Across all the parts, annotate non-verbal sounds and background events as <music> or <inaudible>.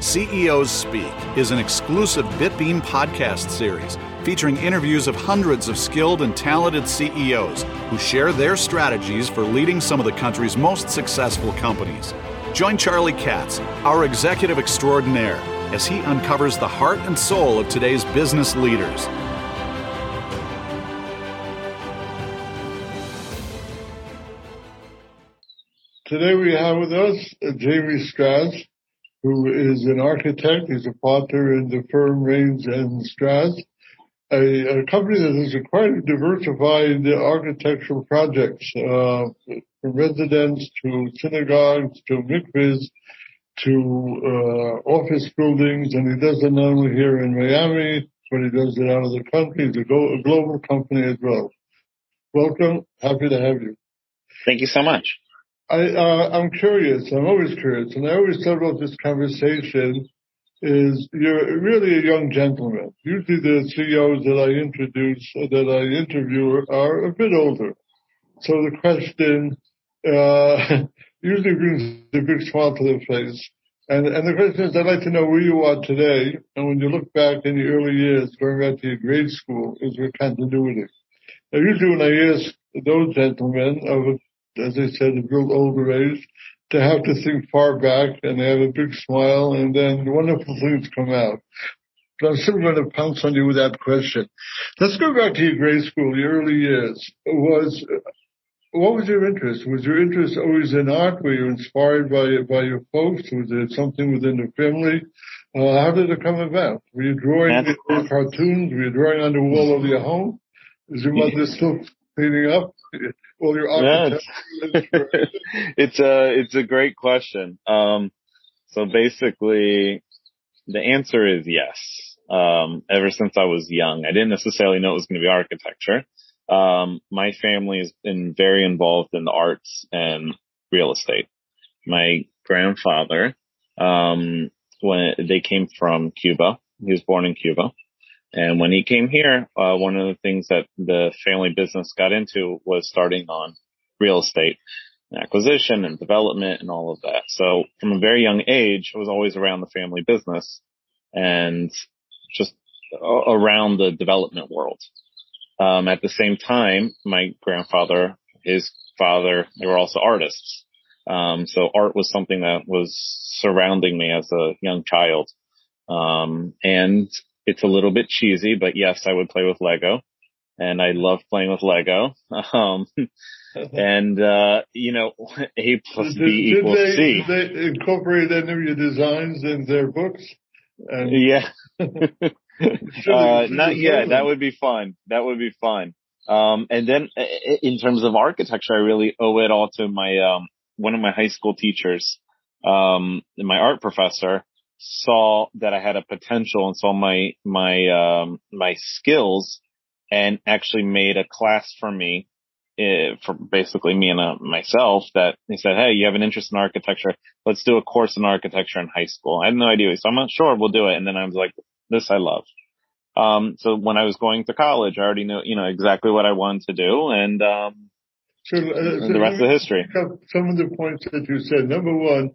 CEOs Speak is an exclusive Bitbeam podcast series featuring interviews of hundreds of skilled and talented CEOs who share their strategies for leading some of the country's most successful companies. Join Charlie Katz, our executive extraordinaire, as he uncovers the heart and soul of today's business leaders. Today we have with us Jamie Strauss, who is an architect. He's a partner in the firm Raines and Strauss, a, a company that has quite diversified architectural projects, uh, from residence to synagogues to mikvahs to uh, office buildings, and he does it not only here in Miami, but he does it out of the country. Go- a global company as well. Welcome. Happy to have you. Thank you so much. I, uh, I'm curious. I'm always curious, and I always thought about this conversation. Is you're really a young gentleman. Usually, the CEOs that I introduce, that I interview, are a bit older. So the question uh, <laughs> usually brings a big smile to their face. And, and the question is, I'd like to know where you are today, and when you look back in the early years, going back to your grade school, is there continuity? Now, usually when I ask those gentlemen of as I said, a real older age, to have to think far back and they have a big smile and then wonderful things come out. But I'm still going to pounce on you with that question. Let's go back to your grade school, your early years. Was what was your interest? Was your interest always in art? Were you inspired by by your folks? Was it something within the family? Uh, how did it come about? Were you drawing cartoons? Were you drawing on the wall of your home? Is your mother still cleaning up? <laughs> well, your yeah, it's, <laughs> it's a it's a great question. Um, so basically, the answer is yes. Um, ever since I was young, I didn't necessarily know it was going to be architecture. Um, my family has been very involved in the arts and real estate. My grandfather, um, when they came from Cuba, he was born in Cuba. And when he came here, uh, one of the things that the family business got into was starting on real estate acquisition and development and all of that. So from a very young age, I was always around the family business and just around the development world. Um, at the same time, my grandfather, his father, they were also artists. Um, so art was something that was surrounding me as a young child. Um, and it's a little bit cheesy, but yes, I would play with Lego and I love playing with Lego. <laughs> Um, and, uh, you know, <laughs> A plus did, B equals they, C. Did they incorporate any of your designs in their books? And yeah. <laughs> uh, not yet. That would be fun. That would be fun. Um, and then in terms of architecture, I really owe it all to my, um, one of my high school teachers, um, my art professor saw that I had a potential and saw my, my, um, my skills and actually made a class for me, uh, for basically me and uh, myself that he said, Hey, you have an interest in architecture. Let's do a course in architecture in high school. I had no idea. So I'm not sure we'll do it. And then I was like, this I love. Um, so when I was going to college, I already knew, you know, exactly what I wanted to do. And, um, so, uh, and the rest of the history. Some of the points that you said. Number one,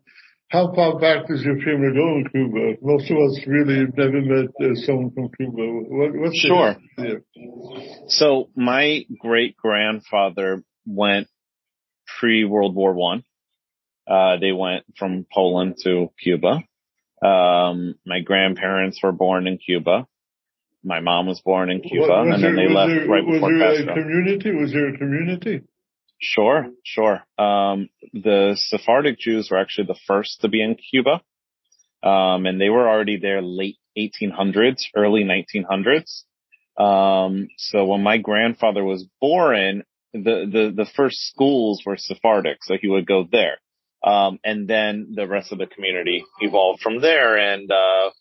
how far back does your family go in Cuba? Most of us really have never met uh, someone from Cuba. What, what's sure. So my great grandfather went pre World War One. Uh, they went from Poland to Cuba. Um, my grandparents were born in Cuba. My mom was born in Cuba, what, and then there, they left there, right before Was there Castro. a community? Was there a community? Sure, sure. Um, the Sephardic Jews were actually the first to be in Cuba. Um, and they were already there late 1800s, early 1900s. Um, so when my grandfather was born, the, the, the first schools were Sephardic, so he would go there. Um, and then the rest of the community evolved from there. And, uh,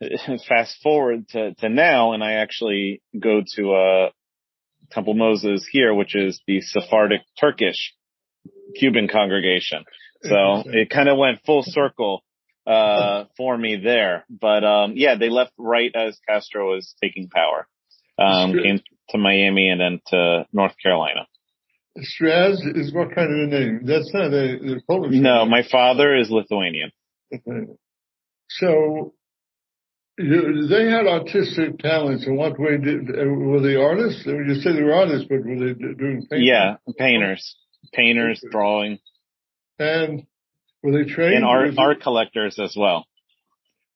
<laughs> fast forward to, to now, and I actually go to, uh, Temple Moses here, which is the Sephardic Turkish Cuban congregation. So it kind of went full circle, uh, <laughs> for me there. But, um, yeah, they left right as Castro was taking power. Um, came to Miami and then to North Carolina. Straz is what kind of a name? That's not a, a Polish No, name. my father is Lithuanian. So you, they had artistic talents. In what way did were they artists? You say they were artists, but were they doing painting? Yeah, painters, painters, drawing, and were they trained? And art art collectors as well.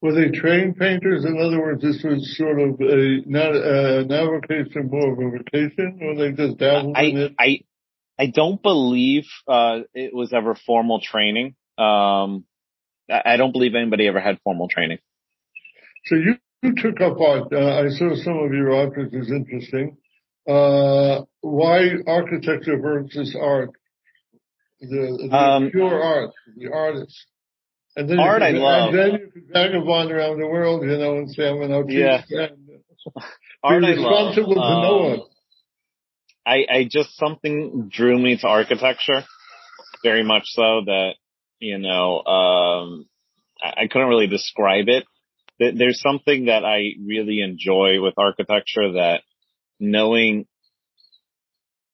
Were they trained painters? In other words, this was sort of a not a vocation, more of a vocation, or they just dabbled I, in it. I I don't believe uh, it was ever formal training. Um, I don't believe anybody ever had formal training. So you, you took up art. Uh, I saw some of your art, which is interesting. Uh, why architecture versus art? The, the um, pure art, the artist. And then art could, I love. And then you could vagabond around the world, you know, and say I'm an artist. Yeah. <laughs> And art I love. to no one. Um, I, I just something drew me to architecture very much so that, you know, um, I, I couldn't really describe it. There's something that I really enjoy with architecture that knowing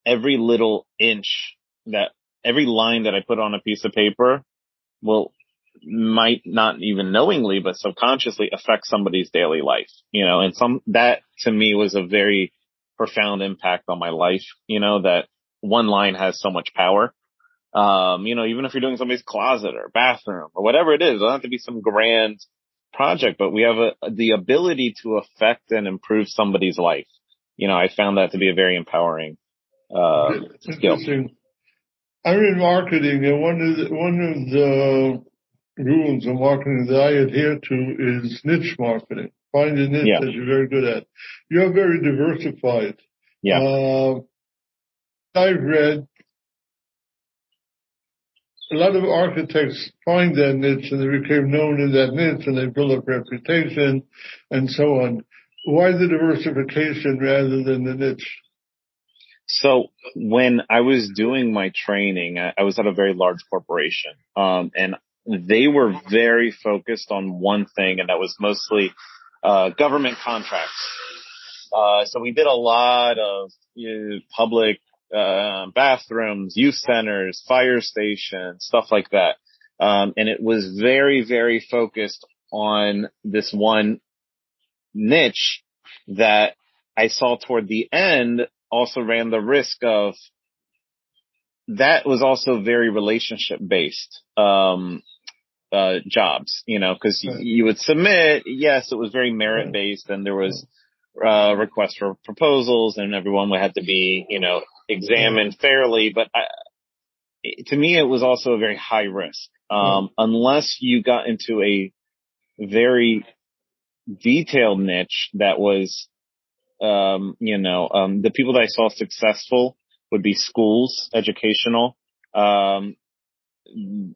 every little inch that every line that I put on a piece of paper will might not even knowingly, but subconsciously affect somebody's daily life, you know, and some, that to me was a very profound impact on my life, you know, that one line has so much power. Um, you know, even if you're doing somebody's closet or bathroom or whatever it is, it doesn't have to be some grand project, but we have a, the ability to affect and improve somebody's life. You know, I found that to be a very empowering, uh, skill. I'm in marketing and one of the, one of the rules of marketing that I adhere to is niche marketing. Find a niche yeah. that you're very good at. You're very diversified. Yeah. Uh, I've read a lot of architects find that niche and they became known in that niche and they build up reputation and so on. Why the diversification rather than the niche? So when I was doing my training, I, I was at a very large corporation, um, and they were very focused on one thing, and that was mostly uh, government contracts. Uh, so we did a lot of you know, public uh, bathrooms, youth centers, fire stations, stuff like that. Um, and it was very, very focused on this one niche that I saw toward the end also ran the risk of that was also very relationship based. Um, uh, jobs, you know, cause right. you would submit, yes, it was very merit based and there was, uh, requests for proposals and everyone would have to be, you know, examined fairly, but I, to me, it was also a very high risk. Um, unless you got into a very detailed niche that was, um, you know, um, the people that I saw successful would be schools, educational, um,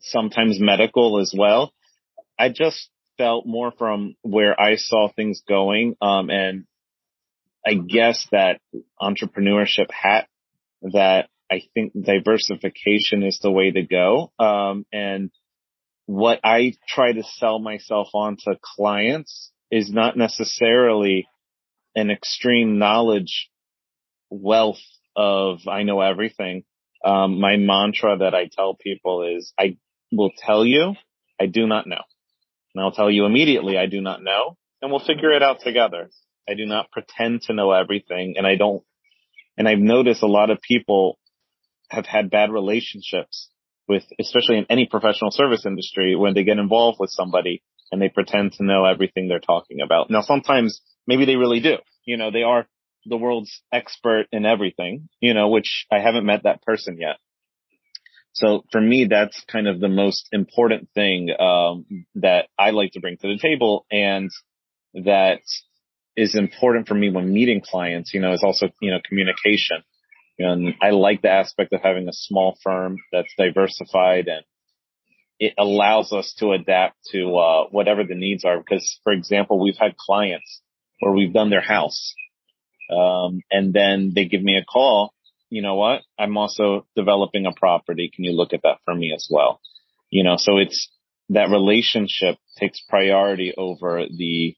sometimes medical as well. I just felt more from where I saw things going, um, and I guess that entrepreneurship hat that I think diversification is the way to go. Um, and what I try to sell myself on to clients is not necessarily an extreme knowledge wealth of I know everything. Um, my mantra that I tell people is I will tell you I do not know. And I'll tell you immediately I do not know and we'll figure it out together. I do not pretend to know everything and I don't, and I've noticed a lot of people have had bad relationships with, especially in any professional service industry when they get involved with somebody and they pretend to know everything they're talking about. Now sometimes maybe they really do. You know, they are the world's expert in everything, you know, which I haven't met that person yet. So for me, that's kind of the most important thing, um, that I like to bring to the table and that is important for me when meeting clients, you know, is also, you know, communication. And I like the aspect of having a small firm that's diversified and it allows us to adapt to, uh, whatever the needs are. Because for example, we've had clients where we've done their house um, and then they give me a call. You know what? I'm also developing a property. Can you look at that for me as well? You know, so it's that relationship takes priority over the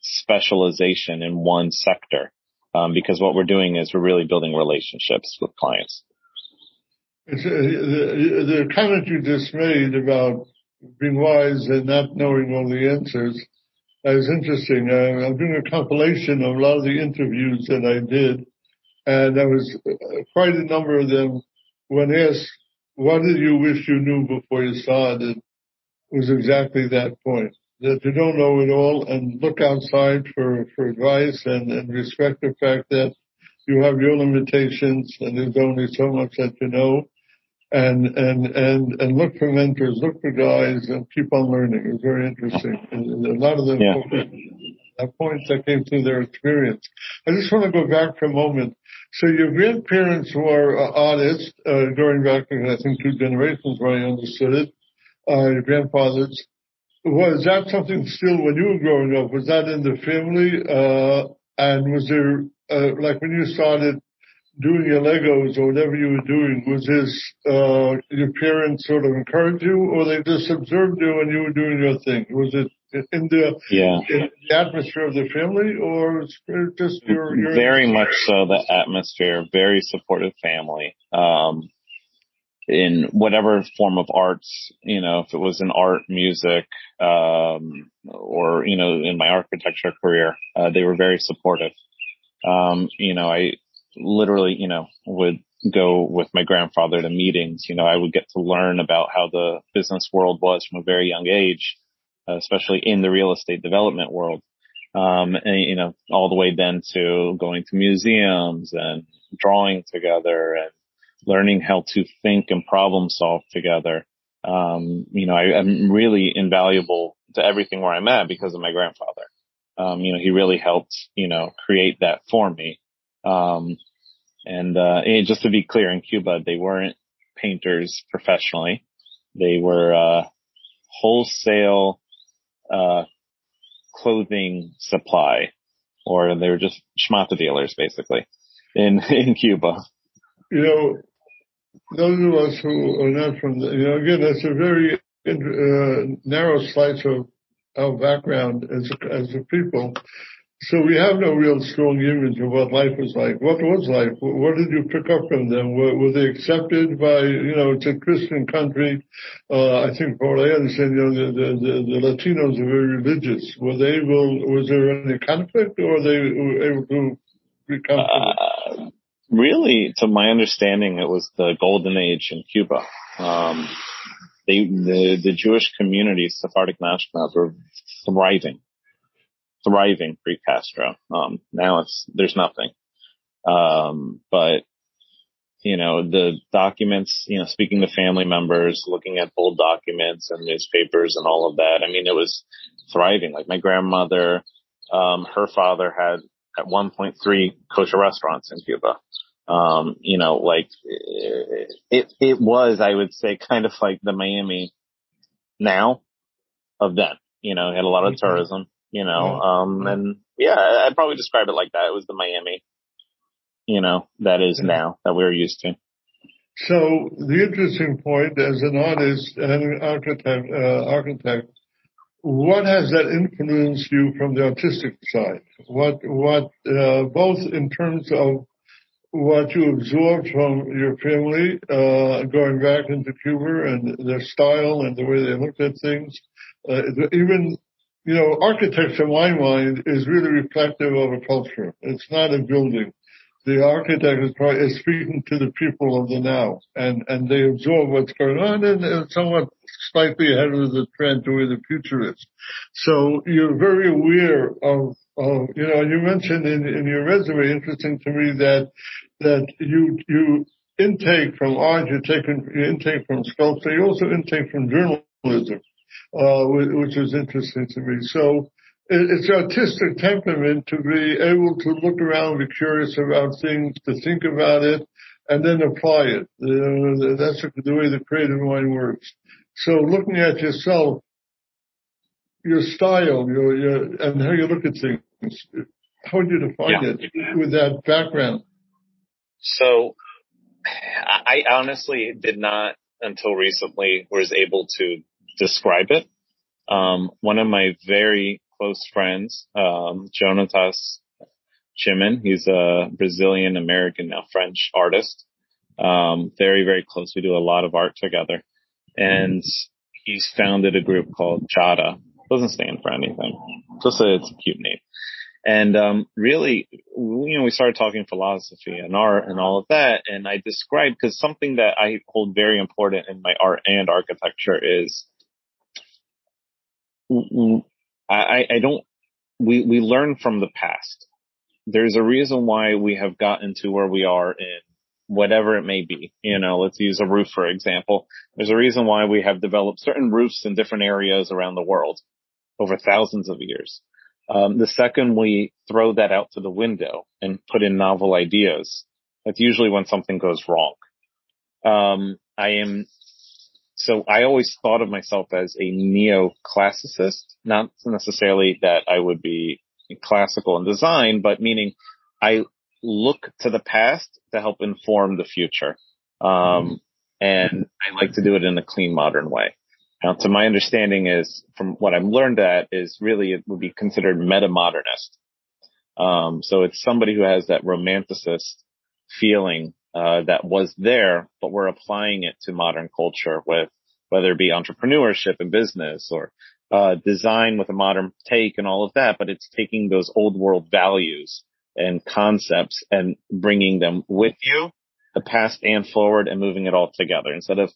specialization in one sector. Um, because what we're doing is we're really building relationships with clients. Uh, the, the comment you just made about being wise and not knowing all the answers. It was interesting. I, I'm doing a compilation of a lot of the interviews that I did, and there was uh, quite a number of them. When asked, "What did you wish you knew before you saw it?" It was exactly that point that you don't know it all, and look outside for for advice and, and respect the fact that you have your limitations and there's only so much that you know and and and and look for mentors, look for guys, and keep on learning. It's very interesting. And a lot of them yeah. points that came through their experience. I just want to go back for a moment. So your grandparents were uh, artists, uh, going back, I think, two generations, where I understood it. Uh, your grandfathers. Was that something still when you were growing up? Was that in the family? Uh, and was there, uh, like when you started doing your Legos or whatever you were doing, was this, uh, your parents sort of encouraged you or they just observed you and you were doing your thing? Was it in the, yeah. in the atmosphere of the family or just your, your very much so the atmosphere, very supportive family. Um, in whatever form of arts, you know, if it was in art, music, um, or, you know, in my architecture career, uh, they were very supportive. Um, you know, I, literally, you know, would go with my grandfather to meetings. You know, I would get to learn about how the business world was from a very young age, especially in the real estate development world. Um, and, you know, all the way then to going to museums and drawing together and learning how to think and problem solve together. Um, you know, I, am really invaluable to everything where I'm at because of my grandfather. Um, you know, he really helped, you know, create that for me. Um, and, uh, and just to be clear, in Cuba, they weren't painters professionally. They were, uh, wholesale, uh, clothing supply, or they were just schmata dealers basically in, <laughs> in Cuba. You know, those of us who are not from the, you know, again, that's a very uh, narrow slice of our background as as a people. So we have no real strong image of what life was like. What was life? What did you pick up from them? Were, were they accepted by, you know, it's a Christian country. Uh, I think for what I understand, you know, the, the, the, Latinos are very religious. Were they able, was there any conflict or were they able to be comfortable? Uh, really, to my understanding, it was the golden age in Cuba. Um, they, the, the Jewish communities, Sephardic Ashkenaz, were thriving thriving pre-Castro. Um, now it's, there's nothing. Um, but, you know, the documents, you know, speaking to family members, looking at old documents and newspapers and all of that. I mean, it was thriving. Like my grandmother, um, her father had at 1.3 kosher restaurants in Cuba. Um, you know, like it, it was, I would say, kind of like the Miami now of then. You know, had a lot of mm-hmm. tourism you know, um, and yeah, I'd probably describe it like that. It was the Miami, you know, that is now that we're used to. So the interesting point as an artist and an architect, uh, architect, what has that influenced you from the artistic side? What, what, uh, both in terms of what you absorbed from your family, uh, going back into Cuba and their style and the way they looked at things, uh, even you know, architecture in my mind is really reflective of a culture. It's not a building. The architect is, probably, is speaking to the people of the now and, and they absorb what's going on and, and somewhat slightly ahead of the trend where the future is. So you're very aware of, of, you know, you mentioned in, in your resume, interesting to me that, that you, you intake from art, you take you intake from sculpture, you also intake from journalism uh, which is interesting to me. So it's artistic temperament to be able to look around, be curious about things, to think about it, and then apply it. Uh, that's the way the creative mind works. So looking at yourself, your style, your, your, and how you look at things, how would you define yeah. it with that background? So I honestly did not until recently was able to describe it. Um, one of my very close friends, um, Jonatas Chimin, he's a Brazilian American, now French artist. Um, very, very close. We do a lot of art together. And he's founded a group called Chada. Doesn't stand for anything. Just that it's a cute name. And um, really, you know, we started talking philosophy and art and all of that. And I described because something that I hold very important in my art and architecture is I, I don't. We we learn from the past. There's a reason why we have gotten to where we are in whatever it may be. You know, let's use a roof for example. There's a reason why we have developed certain roofs in different areas around the world over thousands of years. Um, the second we throw that out to the window and put in novel ideas, that's usually when something goes wrong. Um, I am, so I always thought of myself as a neoclassicist, not necessarily that I would be classical in design, but meaning I look to the past to help inform the future. Um, and I like to do it in a clean modern way. Now, to my understanding is from what I've learned at is really it would be considered meta modernist. Um, so it's somebody who has that romanticist feeling, uh, that was there, but we're applying it to modern culture with whether it be entrepreneurship and business or, uh, design with a modern take and all of that, but it's taking those old world values and concepts and bringing them with you, the past and forward and moving it all together instead of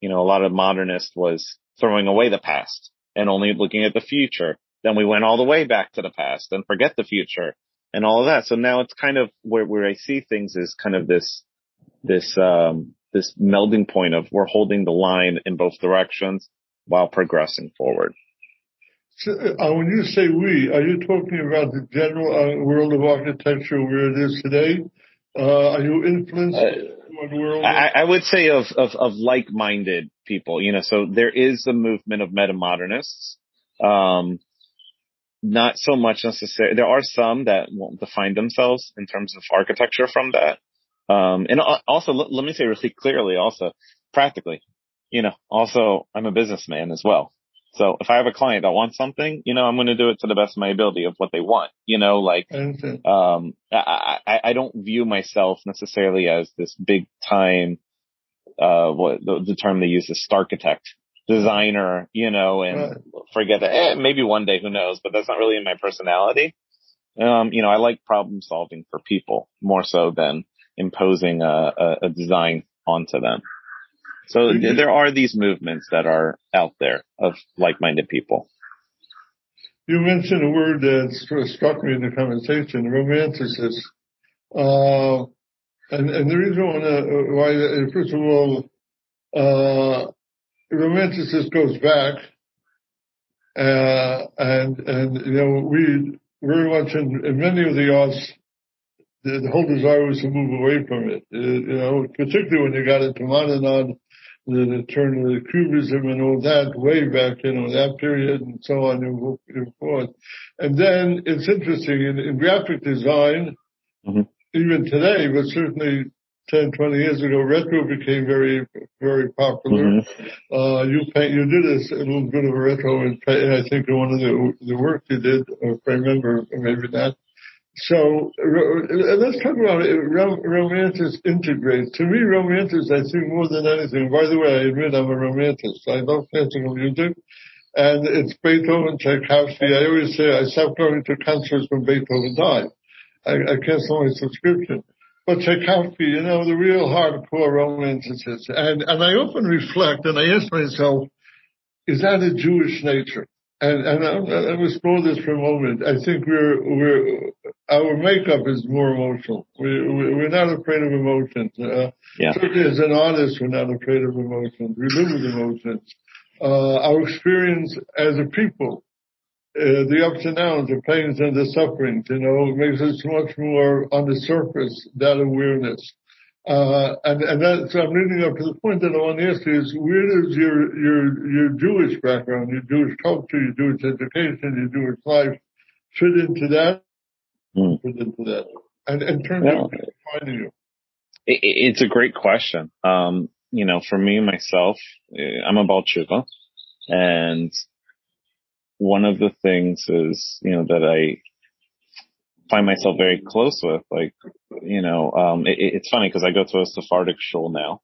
you know, a lot of modernists was throwing away the past and only looking at the future. Then we went all the way back to the past and forget the future and all of that. So now it's kind of where, where I see things is kind of this, this, um, this melding point of we're holding the line in both directions while progressing forward. So, uh, when you say we, are you talking about the general uh, world of architecture where it is today? Uh, are you influenced uh. I, I, would say of, of, of like-minded people, you know, so there is a movement of meta-modernists. Um, not so much necessarily. There are some that won't define themselves in terms of architecture from that. Um, and also, let me say really clearly also, practically, you know, also I'm a businessman as well. So if I have a client that wants something, you know, I'm going to do it to the best of my ability of what they want. You know, like, um, I, I, I don't view myself necessarily as this big time, uh, what the, the term they use is architect, designer, you know, and right. forget that. Eh, maybe one day, who knows? But that's not really in my personality. Um, you know, I like problem solving for people more so than imposing a, a, a design onto them. So there are these movements that are out there of like-minded people. You mentioned a word that sort of struck me in the conversation, romanticist. Uh, and, and the reason why, first of all, uh, romanticist goes back, uh, and, and, you know, we very much in, in many of the arts, the, the, whole desire was to move away from it. Uh, you know, particularly when you got into modern the turn of the cubism and all that way back, you know, that period and so on and so forth. And then it's interesting in, in graphic design, mm-hmm. even today, but certainly 10, 20 years ago, retro became very, very popular. Mm-hmm. Uh, you paint, you did a, a, little bit of a retro and I think one of the, the work you did, if I remember, maybe that. So let's talk about it. Romantics integrate. To me, romantics, I think more than anything. By the way, I admit I'm a romantic. I love classical music, and it's Beethoven, Tchaikovsky. I always say I stopped going to concerts when Beethoven died. I, I canceled my subscription. But Tchaikovsky, you know, the real hardcore romanticists. And and I often reflect, and I ask myself, is that a Jewish nature? And, and I'm, I'm going to explore this for a moment. I think we're, we're, our makeup is more emotional. We, we're not afraid of emotions. Uh, yeah. Certainly as an artist, we're not afraid of emotions. We live with emotions. Uh, our experience as a people, uh, the ups and downs, the pains and the sufferings, you know, makes us much more on the surface, that awareness. Uh, and, and that, so I'm leading up to the point that I want to ask you is where does your, your, your Jewish background, your Jewish culture, your Jewish education, your Jewish life fit into that? Mm. Fit into that? And terms yeah. of finding you? It, it's a great question. Um, you know, for me, myself, eh, I'm about tshuva. And one of the things is, you know, that I find myself very close with. Like, you know, um, it, it's funny because I go to a Sephardic shul now.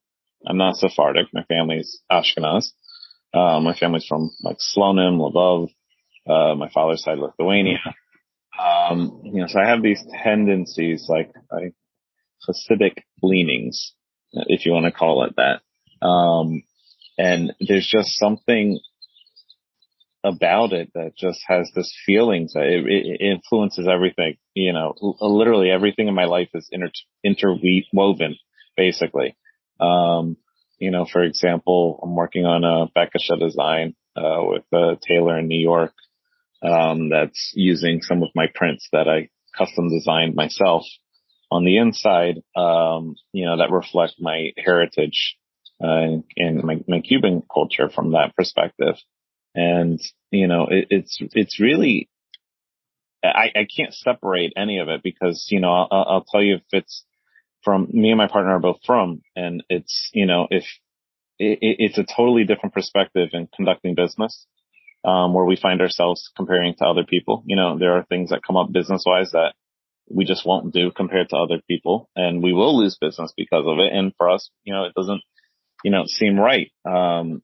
I'm not Sephardic. My family's Ashkenaz. Uh, my family's from like Slonim, Lvov, uh, my father's side, Lithuania. Um, you know, so I have these tendencies, like I, Hasidic leanings, if you want to call it that. Um, and there's just something about it that just has this feeling that it, it, influences everything. You know, literally everything in my life is inter- interwoven, basically. Um, you know, for example, I'm working on a bekishe design, uh, with a tailor in New York, um, that's using some of my prints that I custom designed myself on the inside, um, you know, that reflect my heritage, uh, and my, my Cuban culture from that perspective. And, you know, it, it's, it's really, I, I can't separate any of it because, you know, I'll, I'll tell you if it's from me and my partner are both from and it's, you know, if it, it's a totally different perspective in conducting business. Um, where we find ourselves comparing to other people. You know, there are things that come up business wise that we just won't do compared to other people and we will lose business because of it. And for us, you know, it doesn't, you know, seem right. Um,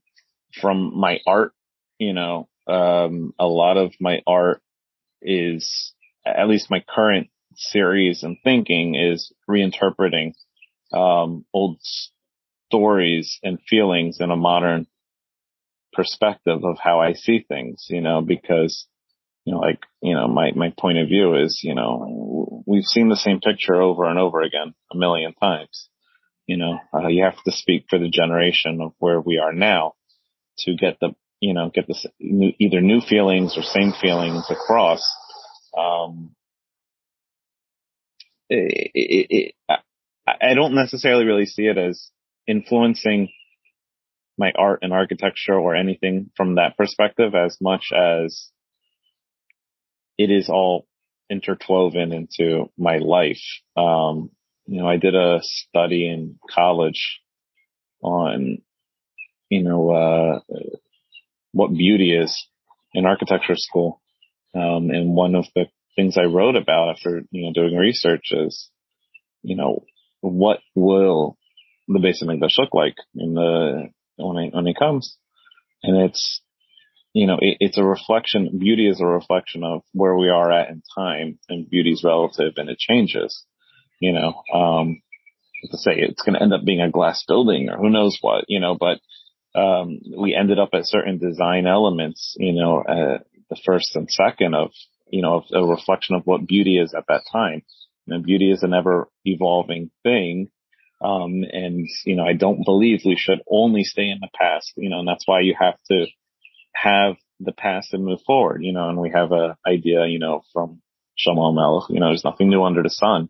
from my art you know, um, a lot of my art is, at least my current series and thinking is reinterpreting, um, old stories and feelings in a modern perspective of how I see things, you know, because, you know, like, you know, my, my point of view is, you know, we've seen the same picture over and over again a million times. You know, uh, you have to speak for the generation of where we are now to get the you know, get this new, either new feelings or same feelings across. Um, it, it, it, I don't necessarily really see it as influencing my art and architecture or anything from that perspective as much as it is all interwoven into my life. Um, you know, I did a study in college on, you know, uh, what beauty is in architecture school. Um, and one of the things I wrote about after, you know, doing research is, you know, what will the base of English look like in the, when it, when it comes? And it's, you know, it, it's a reflection, beauty is a reflection of where we are at in time and beauty is relative and it changes, you know, um, to say it's going to end up being a glass building or who knows what, you know, but um, we ended up at certain design elements, you know, uh, the first and second of, you know, a reflection of what beauty is at that time. And beauty is an ever evolving thing. Um, and, you know, I don't believe we should only stay in the past, you know, and that's why you have to have the past and move forward, you know, and we have a idea, you know, from Shlomo Melech, you know, there's nothing new under the sun.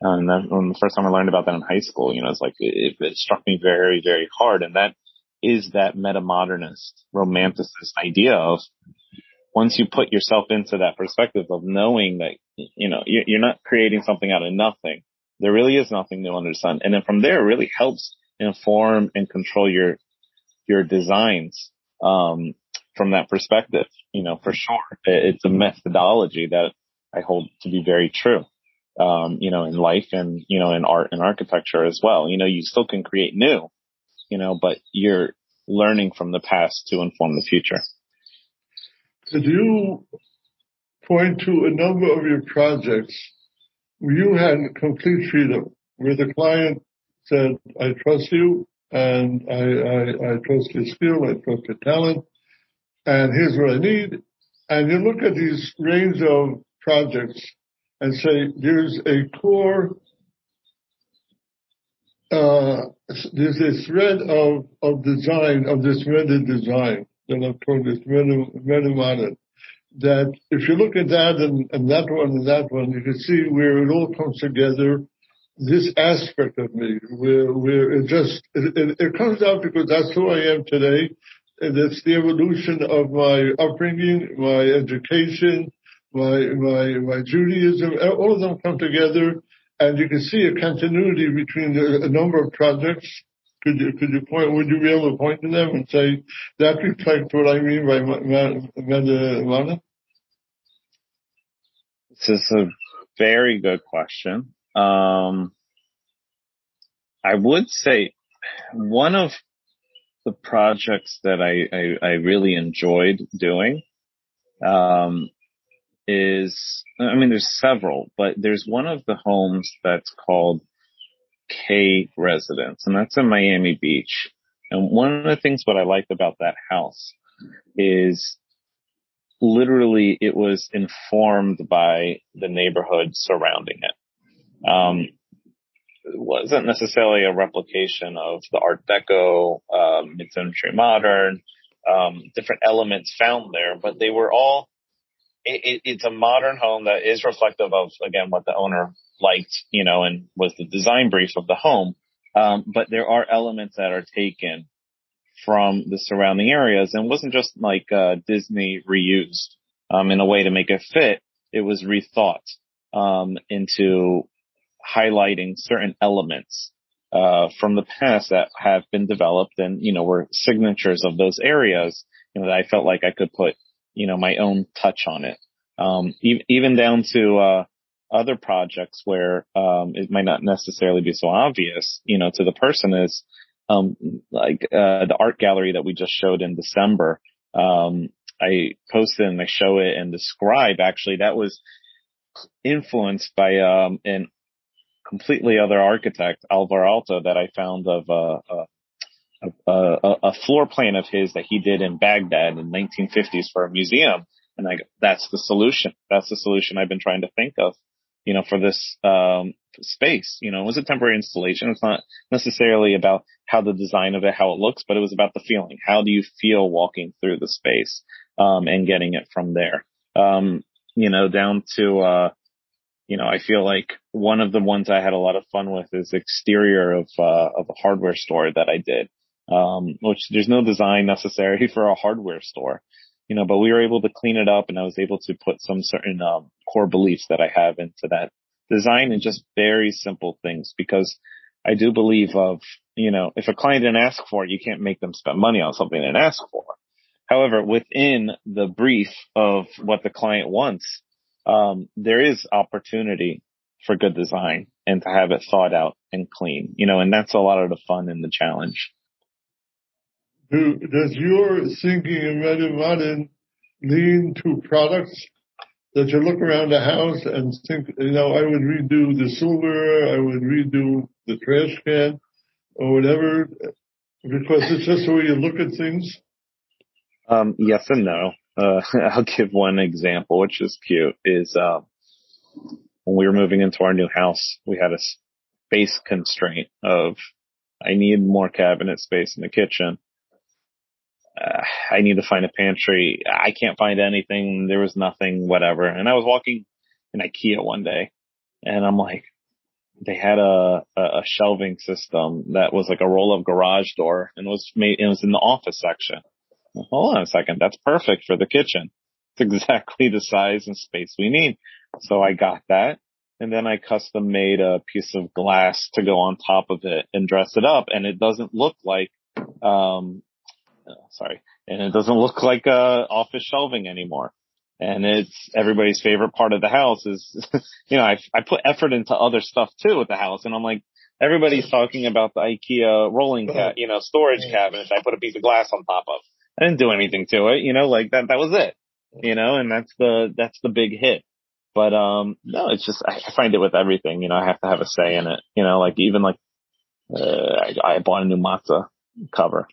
And then when the first time I learned about that in high school, you know, it's like, it, it struck me very, very hard. And that is that metamodernist romanticist idea of once you put yourself into that perspective of knowing that, you know, you're not creating something out of nothing. There really is nothing new under the sun. And then from there, it really helps inform and control your, your designs, um, from that perspective, you know, for sure. It's a methodology that I hold to be very true. Um, you know, in life and, you know, in art and architecture as well. You know, you still can create new, you know, but you're learning from the past to inform the future. Could you point to a number of your projects where you had complete freedom, where the client said, I trust you and I, I, I trust your skill, I trust your talent, and here's what I need. And you look at these range of projects and say, there's a core uh, there's a thread of, of design, of this meta design that I've calling this meta modern, that if you look at that and, and that one and that one, you can see where it all comes together. This aspect of me, where, where it just, it, it, it comes out because that's who I am today. And it's the evolution of my upbringing, my education, my, my, my Judaism, all of them come together and you can see a continuity between a number of projects. Could you, could you point, would you be able to point to them and say that reflects what I mean by Mana? This is a very good question. Um, I would say one of the projects that I, I, I really enjoyed doing, um, is, I mean, there's several, but there's one of the homes that's called K Residence, and that's in Miami Beach. And one of the things what I liked about that house is literally it was informed by the neighborhood surrounding it. Um, it wasn't necessarily a replication of the Art Deco, um, mid-century modern, um, different elements found there, but they were all. It, it, it's a modern home that is reflective of again what the owner liked, you know, and was the design brief of the home. Um, but there are elements that are taken from the surrounding areas and wasn't just like uh, Disney reused um, in a way to make it fit. It was rethought um, into highlighting certain elements uh, from the past that have been developed and you know were signatures of those areas. You know that I felt like I could put you know my own touch on it. Um, e- even down to uh, other projects where um, it might not necessarily be so obvious, you know, to the person is um, like uh, the art gallery that we just showed in December. Um, I posted and I show it and describe actually that was influenced by um, an completely other architect, Alvar Aalto, that I found of uh, uh, a, a, a, floor plan of his that he did in Baghdad in 1950s for a museum. And I, that's the solution. That's the solution I've been trying to think of, you know, for this, um, space. You know, it was a temporary installation. It's not necessarily about how the design of it, how it looks, but it was about the feeling. How do you feel walking through the space, um, and getting it from there? Um, you know, down to, uh, you know, I feel like one of the ones I had a lot of fun with is exterior of, uh, of a hardware store that I did. Um, which there's no design necessary <laughs> for a hardware store, you know, but we were able to clean it up and I was able to put some certain, um, core beliefs that I have into that design and just very simple things because I do believe of, you know, if a client didn't ask for it, you can't make them spend money on something didn't ask for. However, within the brief of what the client wants, um, there is opportunity for good design and to have it thought out and clean, you know, and that's a lot of the fun and the challenge. Do, does your thinking in Modern lean to products that you look around the house and think, you know, I would redo the silver, I would redo the trash can or whatever, because it's just the way you look at things? Um, yes and no. Uh, <laughs> I'll give one example, which is cute, is, uh, when we were moving into our new house, we had a space constraint of, I need more cabinet space in the kitchen. Uh, I need to find a pantry. I can't find anything. There was nothing, whatever. And I was walking in IKEA one day and I'm like, they had a, a shelving system that was like a roll up garage door and was made, it was in the office section hold on a second. That's perfect for the kitchen. It's <laughs> exactly the size and space we need. So I got that. And then I custom made a piece of glass to go on top of it and dress it up. And it doesn't look like, um, sorry, and it doesn't look like, uh, office shelving anymore. And it's everybody's favorite part of the house is, <laughs> you know, I, I put effort into other stuff too with the house. And I'm like, everybody's talking about the IKEA rolling cat, you know, storage cabinet. I put a piece of glass on top of. I didn't do anything to it, you know, like that, that was it, you know, and that's the, that's the big hit. But, um, no, it's just, I find it with everything, you know, I have to have a say in it, you know, like even like, uh, I, I bought a new matzah cover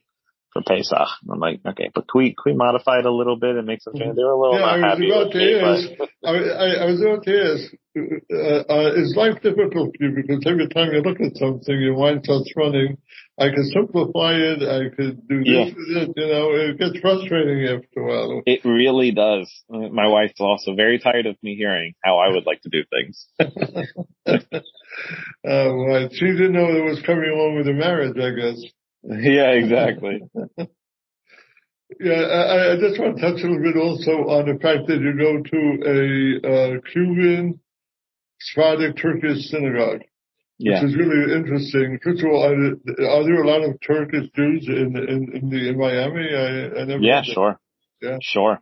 for Pesach. I'm like, okay, but can we, can we modify it a little bit and make some changes? They were a little yeah, not I happy with me, but... I, I, I, was about to ask, uh, uh, is life difficult for you? Because every time you look at something, your mind starts running. I could simplify it. I could do this yeah. it. You know, it gets frustrating after a while. It really does. My wife's also very tired of me hearing how I would like to do things. <laughs> uh, well, she didn't know it was coming along with the marriage, I guess. <laughs> Yeah, exactly. <laughs> yeah, I, I, just want to touch a little bit also on the fact that you go to a uh, Cuban, Sephardic, Turkish synagogue. Yeah. Which is really interesting. First of all, are, are there a lot of Turkish Jews in in, in the in Miami? I, I never. Yeah, sure. Yeah, sure.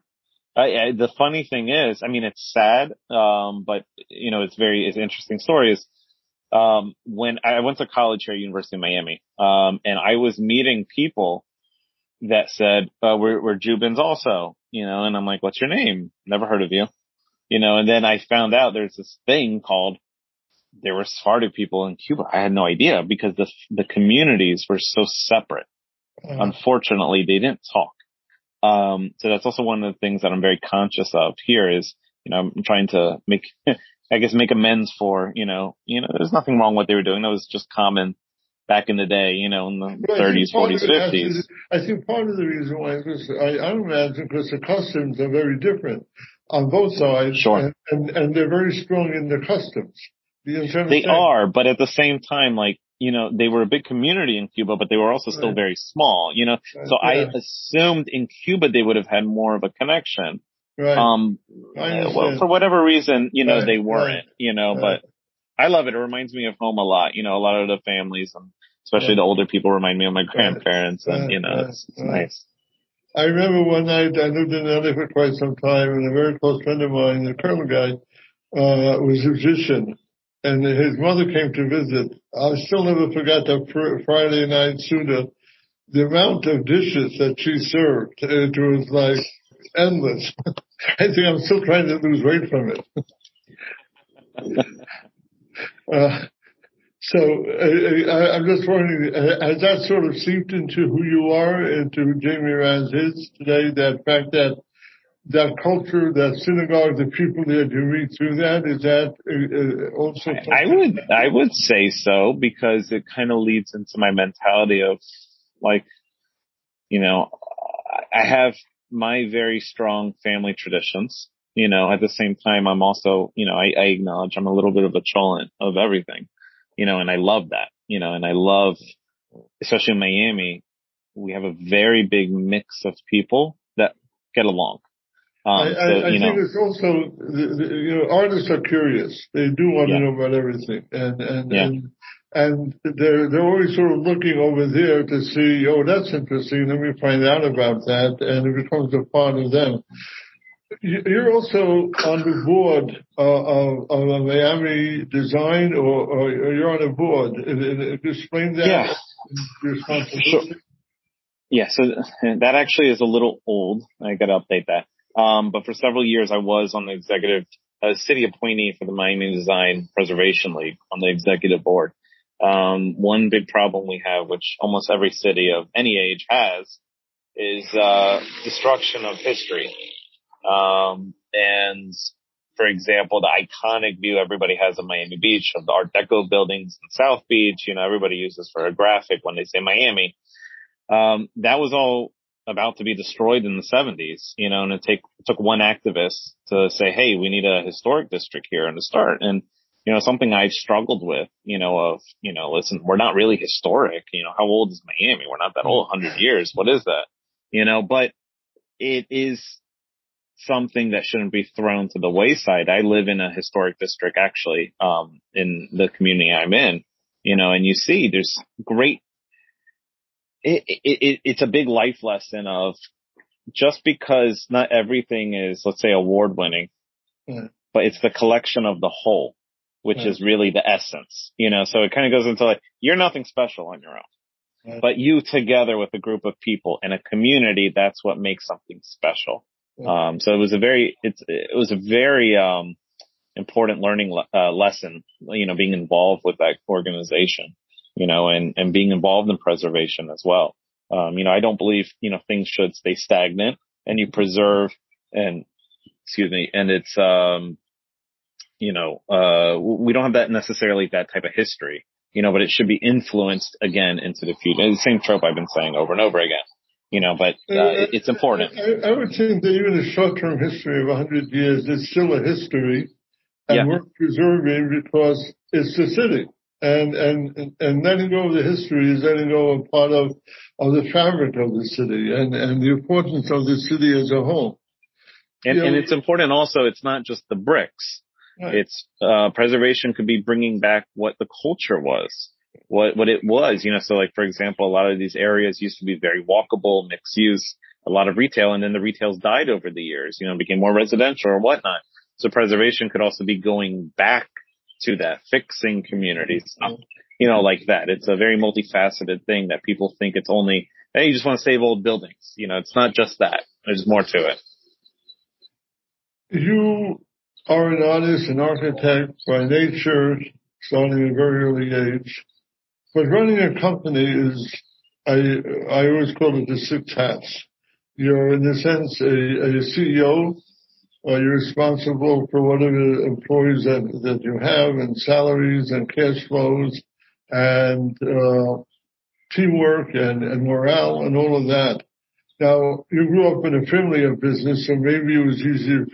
I, the funny thing is, I mean, it's sad, um, but you know, it's very, it's an interesting story. Is um, when I went to college here at University of Miami, um, and I was meeting people that said, uh, we're, we're Jubans also, you know, and I'm like, what's your name? Never heard of you, you know, and then I found out there's this thing called there were Sephardic people in Cuba. I had no idea because the, the communities were so separate. Uh, Unfortunately, they didn't talk. Um, so that's also one of the things that I'm very conscious of here is, you know, I'm trying to make, <laughs> I guess make amends for, you know, you know, there's nothing wrong what they were doing. That was just common back in the day, you know, in the well, 30s, 40s, 50s. I think part of the reason why is I, I imagine because the customs are very different on both sides. Sure. And, and, and they're very strong in their customs. They are, but at the same time, like, you know, they were a big community in Cuba, but they were also still right. very small, you know, so yeah. I assumed in Cuba they would have had more of a connection. Right. Um, well, for whatever reason, you know, right. they weren't, right. you know, but I love it. It reminds me of home a lot, you know, a lot of the families and especially the older people remind me of my grandparents and, you know, it's, it's nice. I remember one night I lived in LA for quite some time and a very close friend of mine, the Colonel guy, uh, was a musician and his mother came to visit. I still never forgot that fr- Friday night seudah. The amount of dishes that she served, it was like endless. <laughs> <laughs> I think I'm still trying to lose weight from it. <laughs> uh, so uh, I, am just wondering, has that sort of seeped into who you are, into who Jamie Rans is today? That fact that that culture, that synagogue, the people that you meet through that, is that uh, uh also? I would, I would say so because it kind of leads into my mentality of like, you know, I have my very strong family traditions. You know, at the same time, I'm also, you know, I, I acknowledge I'm a little bit of a cholent of everything, you know, and I love that, you know, and I love, especially in Miami, we have a very big mix of people that get along um, I, I, I think it's also you know artists are curious. They do want yeah. to know about everything, and and yeah. and and they're they're always sort of looking over there to see. Oh, that's interesting. Let me find out about that, and it becomes a part of them. You're also on the board uh, of, of Miami Design, or, or, you're on a board. Explain that. Yeah. Sure. Yeah, so that actually is a little old. I got to update that. Um, but for several years, I was on the executive uh, city appointee for the Miami Design Preservation League on the executive board. Um, one big problem we have, which almost every city of any age has, is uh, destruction of history. Um, and for example, the iconic view everybody has of Miami Beach of the Art Deco buildings in South Beach, you know, everybody uses for a graphic when they say Miami. Um, that was all about to be destroyed in the 70s, you know, and it take it took one activist to say, "Hey, we need a historic district here and to start." And you know, something I've struggled with, you know, of you know, listen, we're not really historic. You know, how old is Miami? We're not that old, 100 years. What is that? You know, but it is something that shouldn't be thrown to the wayside. I live in a historic district actually, um, in the community I'm in, you know, and you see there's great it, it, it's a big life lesson of just because not everything is, let's say, award winning, mm. but it's the collection of the whole, which is really the essence, you know, so it kind of goes into like, you're nothing special on your own, but you together with a group of people in a community, that's what makes something special. Um, so it was a very, it's, it was a very, um, important learning, uh, lesson, you know, being involved with that organization you know, and, and being involved in preservation as well. Um, you know, I don't believe, you know, things should stay stagnant and you preserve and, excuse me, and it's, um, you know, uh, we don't have that necessarily that type of history, you know, but it should be influenced again into the future. The same trope I've been saying over and over again, you know, but uh, it's important. I, I, would think that even a short-term history of 100 years is still a history and yeah. worth preserving because it's the city and and and letting go of the history is letting go of part of of the fabric of the city and and the importance of the city as a whole. And, and it's important also. It's not just the bricks. Right. It's uh, preservation could be bringing back what the culture was, what what it was. You know, so like for example, a lot of these areas used to be very walkable, mixed use, a lot of retail, and then the retails died over the years. You know, became more residential or whatnot. So preservation could also be going back to that, fixing communities, you know, like that. It's a very multifaceted thing that people think it's only hey, you just want to save old buildings. You know, it's not just that. There's more to it. You are an artist, an architect by nature, starting at a very early age. But running a company is, I, I always call it the six hats. You're in a sense a, a CEO, or you're responsible for whatever employees that, that you have and salaries and cash flows and, uh, teamwork and, and morale and all of that. Now, you grew up in a family of business, so maybe it was easier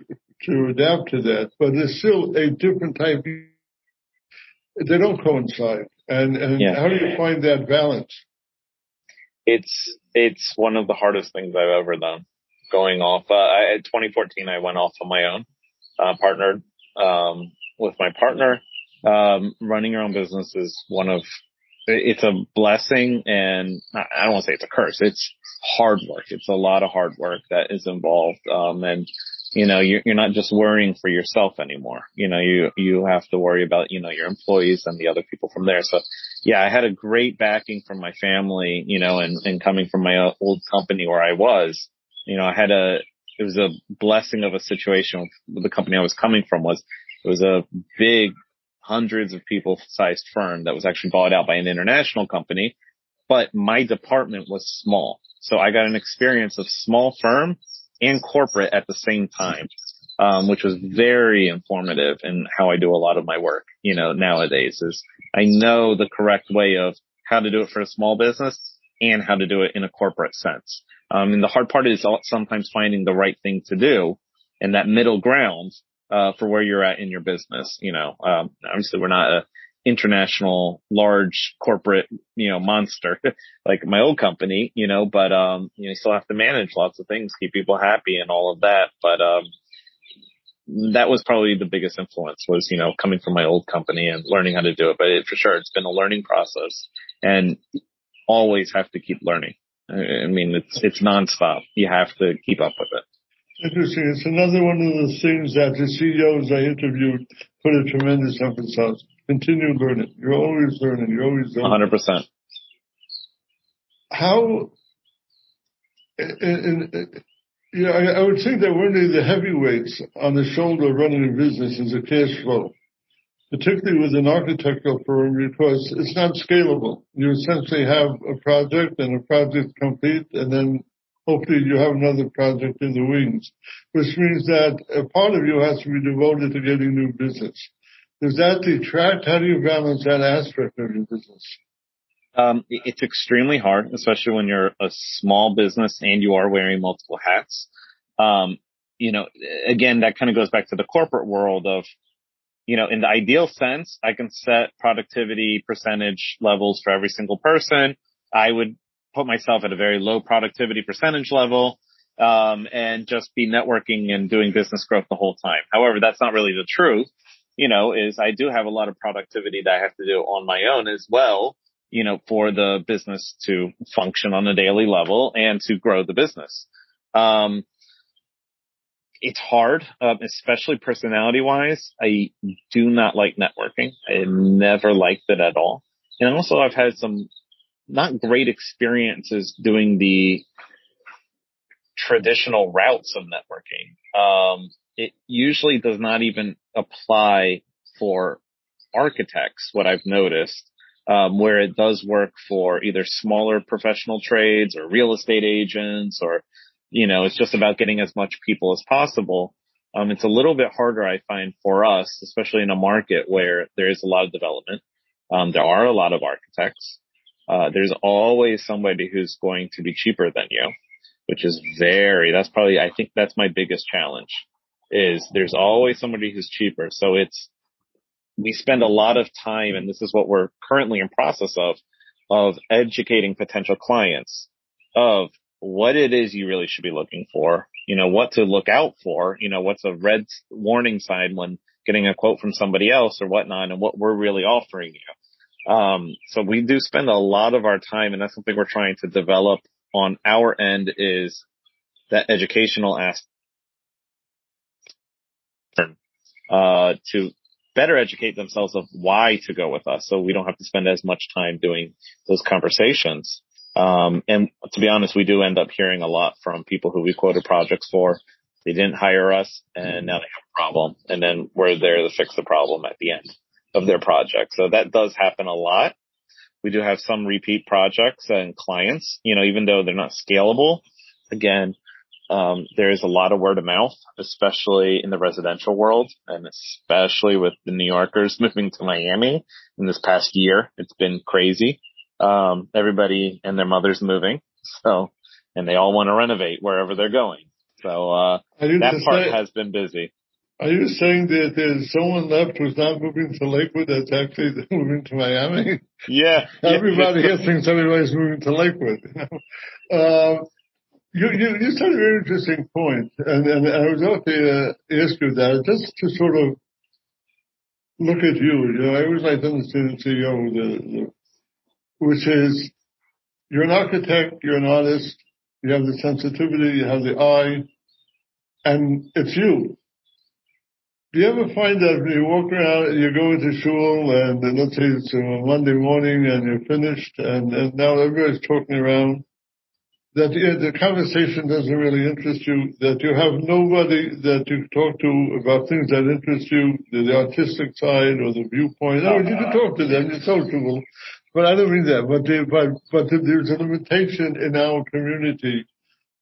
to adapt to that, but it's still a different type. They don't coincide. And, and yeah. how do you find that balance? It's, it's one of the hardest things I've ever done. Going off, uh, I, 2014, I went off on my own, uh, partnered, um, with my partner. Um, running your own business is one of, it's a blessing and I don't want to say it's a curse. It's hard work. It's a lot of hard work that is involved. Um, and you know, you're, you're not just worrying for yourself anymore. You know, you, you have to worry about, you know, your employees and the other people from there. So yeah, I had a great backing from my family, you know, and, and coming from my old company where I was, you know, I had a, it was a blessing of a situation the company I was coming from was, it was a big hundreds of people sized firm that was actually bought out by an international company, but my department was small. So I got an experience of small firm and corporate at the same time, um, which was very informative in how I do a lot of my work, you know, nowadays is I know the correct way of how to do it for a small business and how to do it in a corporate sense. Um, and the hard part is sometimes finding the right thing to do and that middle ground, uh, for where you're at in your business. You know, um, obviously we're not a international large corporate, you know, monster <laughs> like my old company, you know, but, um, you know, you still have to manage lots of things, keep people happy and all of that. But, um, that was probably the biggest influence was, you know, coming from my old company and learning how to do it. But it, for sure, it's been a learning process and always have to keep learning. I mean, it's, it's nonstop. You have to keep up with it. Interesting. It's another one of the things that the CEOs I interviewed put a tremendous emphasis on continue learning. You're always learning. You're always learning. 100%. How, and, and yeah, I, I, would think that one of the heavyweights on the shoulder running a business is a cash flow, particularly with an architectural firm because it's not scalable. You essentially have a project and a project complete and then hopefully you have another project in the wings, which means that a part of you has to be devoted to getting new business. Does that detract? How do you balance that aspect of your business? Um, it's extremely hard, especially when you're a small business and you are wearing multiple hats. Um, you know, again, that kind of goes back to the corporate world of, you know, in the ideal sense, I can set productivity percentage levels for every single person. I would put myself at a very low productivity percentage level, um, and just be networking and doing business growth the whole time. However, that's not really the truth you know, is I do have a lot of productivity that I have to do on my own as well, you know, for the business to function on a daily level and to grow the business. Um, it's hard, um, especially personality wise. I do not like networking. I never liked it at all. And also I've had some not great experiences doing the traditional routes of networking. Um, it usually does not even apply for architects, what I've noticed, um, where it does work for either smaller professional trades or real estate agents or, you know, it's just about getting as much people as possible. Um, it's a little bit harder, I find, for us, especially in a market where there is a lot of development. Um, there are a lot of architects. Uh, there's always somebody who's going to be cheaper than you, which is very, that's probably, I think that's my biggest challenge is there's always somebody who's cheaper. So it's, we spend a lot of time and this is what we're currently in process of, of educating potential clients of what it is you really should be looking for, you know, what to look out for, you know, what's a red warning sign when getting a quote from somebody else or whatnot and what we're really offering you. Um, so we do spend a lot of our time and that's something we're trying to develop on our end is that educational aspect uh, to better educate themselves of why to go with us. So we don't have to spend as much time doing those conversations. Um, and to be honest, we do end up hearing a lot from people who we quoted projects for. They didn't hire us and now they have a problem. And then we're there to fix the problem at the end of their project. So that does happen a lot. We do have some repeat projects and clients, you know, even though they're not scalable. Again, um, there's a lot of word of mouth, especially in the residential world and especially with the New Yorkers <laughs> moving to Miami in this past year. It's been crazy. Um, everybody and their mother's moving. <laughs> So, and they all want to renovate wherever they're going. So, uh, that part say, has been busy. Are you saying that there's someone left who's not moving to Lakewood that's actually <laughs> moving to Miami? Yeah. Everybody here thinks everybody's moving to Lakewood. uh, you, you, you said a very interesting point, and, and I was about to uh, ask you that just to sort of look at you. You know, I always like to understand CEO, the, the, which is you're an architect, you're an artist, you have the sensitivity, you have the eye, and it's you. Do you ever find that when you walk around, you go into shul and let's say it's a Monday morning and you're finished and, and now everybody's talking around, that the, conversation doesn't really interest you, that you have nobody that you talk to about things that interest you, the, artistic side or the viewpoint. No, you can talk to them, you're sociable. But I don't mean that. But, the, but, but there's a limitation in our community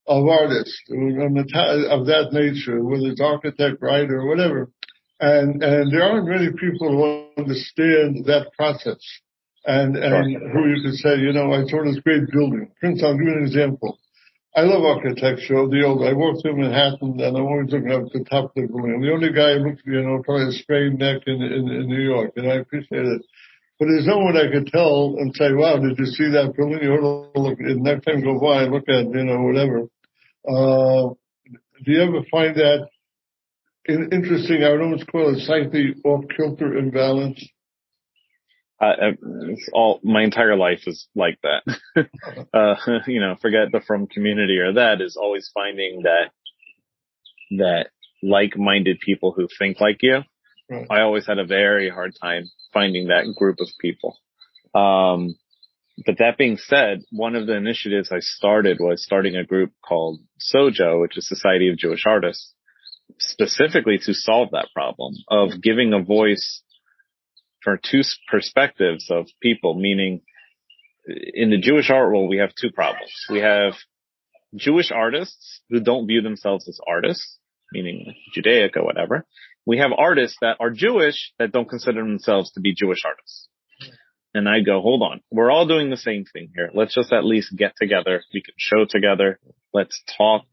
of artists of that nature, whether it's architect, writer, or whatever. And, and there aren't many people who understand that process. And, and sure. who you could say, you know, I saw this great building. Prince, I'll give you an example. I love architecture. The old, I walked through Manhattan and I'm always looking up at the top of the building. I'm the only guy who looks, you know, probably a sprained neck in, in, in New York and I appreciate it. But there's no one I could tell and say, wow, did you see that building? You ought to look, next time go by and look at, you know, whatever. Uh, do you ever find that in, interesting? I would almost call it slightly off kilter imbalance. Uh, all my entire life is like that. <laughs> uh, <laughs> you know, forget the from community or that is always finding that that like-minded people who think like you. Right. I always had a very hard time finding that group of people. Um, but that being said, one of the initiatives I started was starting a group called SOJO, which is Society of Jewish Artists, specifically to solve that problem of giving a voice for two perspectives of people, meaning in the Jewish art world, we have two problems. We have Jewish artists who don't view themselves as artists, meaning Judaic or whatever. We have artists that are Jewish that don't consider themselves to be Jewish artists. And I go, hold on, we're all doing the same thing here. Let's just at least get together. We can show together. Let's talk,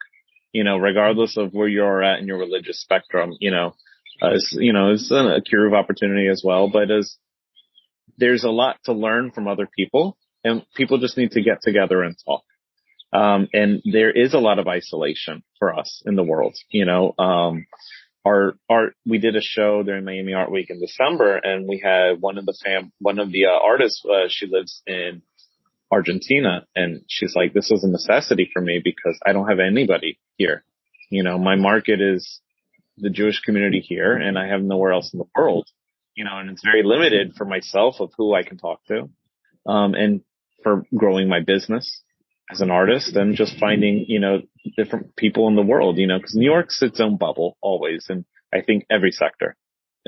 you know, regardless of where you're at in your religious spectrum, you know, uh, you know, it's a cure of opportunity as well, but as there's a lot to learn from other people and people just need to get together and talk. Um, and there is a lot of isolation for us in the world, you know, um, our art, we did a show during Miami Art Week in December and we had one of the fam, one of the uh, artists, uh, she lives in Argentina and she's like, this is a necessity for me because I don't have anybody here. You know, my market is the Jewish community here and I have nowhere else in the world, you know, and it's very limited for myself of who I can talk to. Um, and for growing my business as an artist and just finding, you know, different people in the world, you know, because New York's its own bubble always. And I think every sector,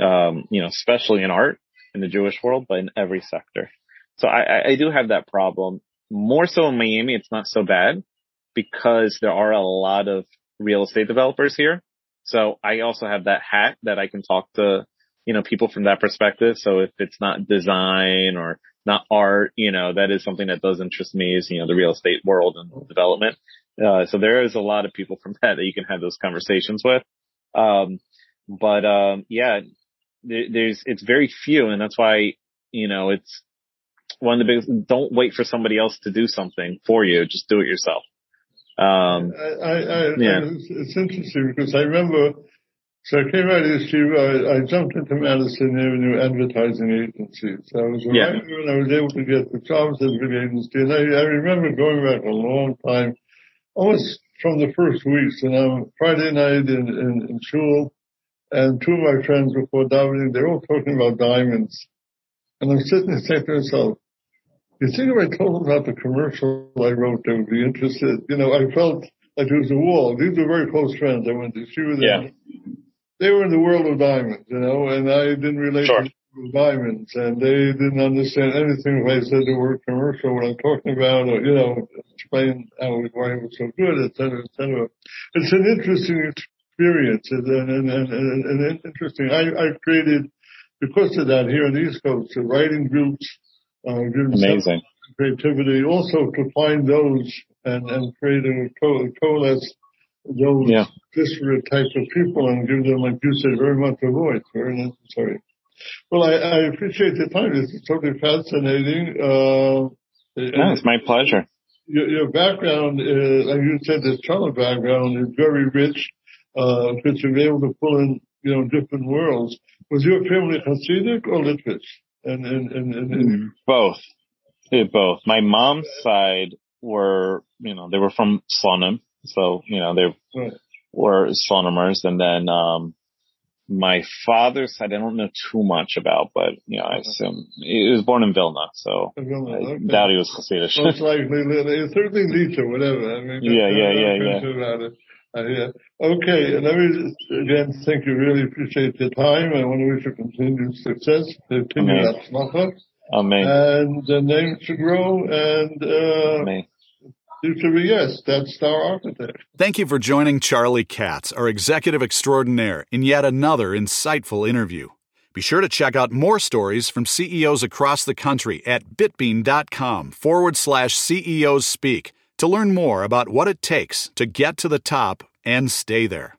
um, you know, especially in art in the Jewish world, but in every sector. So I, I do have that problem more so in Miami. It's not so bad because there are a lot of real estate developers here. So I also have that hat that I can talk to, you know, people from that perspective. So if it's not design or not art, you know, that is something that does interest me is, you know, the real estate world and development. Uh, so there is a lot of people from <laughs> that that you can have those conversations with. Um, but, um, yeah, there, there's, it's very few and that's why, you know, it's one of the biggest, don't wait for somebody else to do something for you. Just do it yourself. Um, I, I, yeah. it's interesting because I remember so I came out of year, I, I jumped into Madison Avenue advertising agencies. I was a yeah. writer and I was able to get the jobs at the agency. And I, I remember going back a long time, almost from the first weeks. And I'm Friday night in, in, in shul and two of my friends before davening, they're all talking about diamonds. And I'm sitting there saying to myself, You think if I told them about the commercial I wrote, they would be interested. You know, I felt like there was a wall. These were very close friends. I went to see with them. Yeah. They were in the world of diamonds, you know, and I didn't relate sure. to diamonds, and they didn't understand anything if I said the word commercial, what I'm talking about, or, you know, explain how why it was so good, et cetera, et cetera. It's an interesting experience and, and, and, and, interesting. I, I created, because of that here on the East Coast, the writing groups, uh, Amazing. creativity, also to find those and, and create a co- coalesce those yeah. disparate types of people and give them, like you said, very much a voice, very necessary. Well, I, I appreciate the time. This is totally fascinating. Uh, yeah, it's my pleasure. Your, your background, is, like you said, this trauma background is very rich, uh, because you're able to pull in, you know, different worlds. Was your family Hasidic or Litvish? And, and, and, and, and both. both. My mom's side were, you know, they were from Slonim. So, you know, they right. were Slonimers. And then, um, my father's side, I don't know too much about, but you know, I assume he was born in Vilna, so Vilna, I okay. doubt he was Hasidic. Most likely, certainly Nietzsche, whatever. I mean, yeah, yeah, yeah, yeah. Uh, yeah. Okay, and let me again thank you. Really appreciate your time. I want to wish you continued success. Continue that Amen. And the name to grow and uh, Amen. Yes, that's our Architect. Thank you for joining Charlie Katz, our executive extraordinaire, in yet another insightful interview. Be sure to check out more stories from CEOs across the country at bitbean.com forward slash CEOs speak to learn more about what it takes to get to the top and stay there.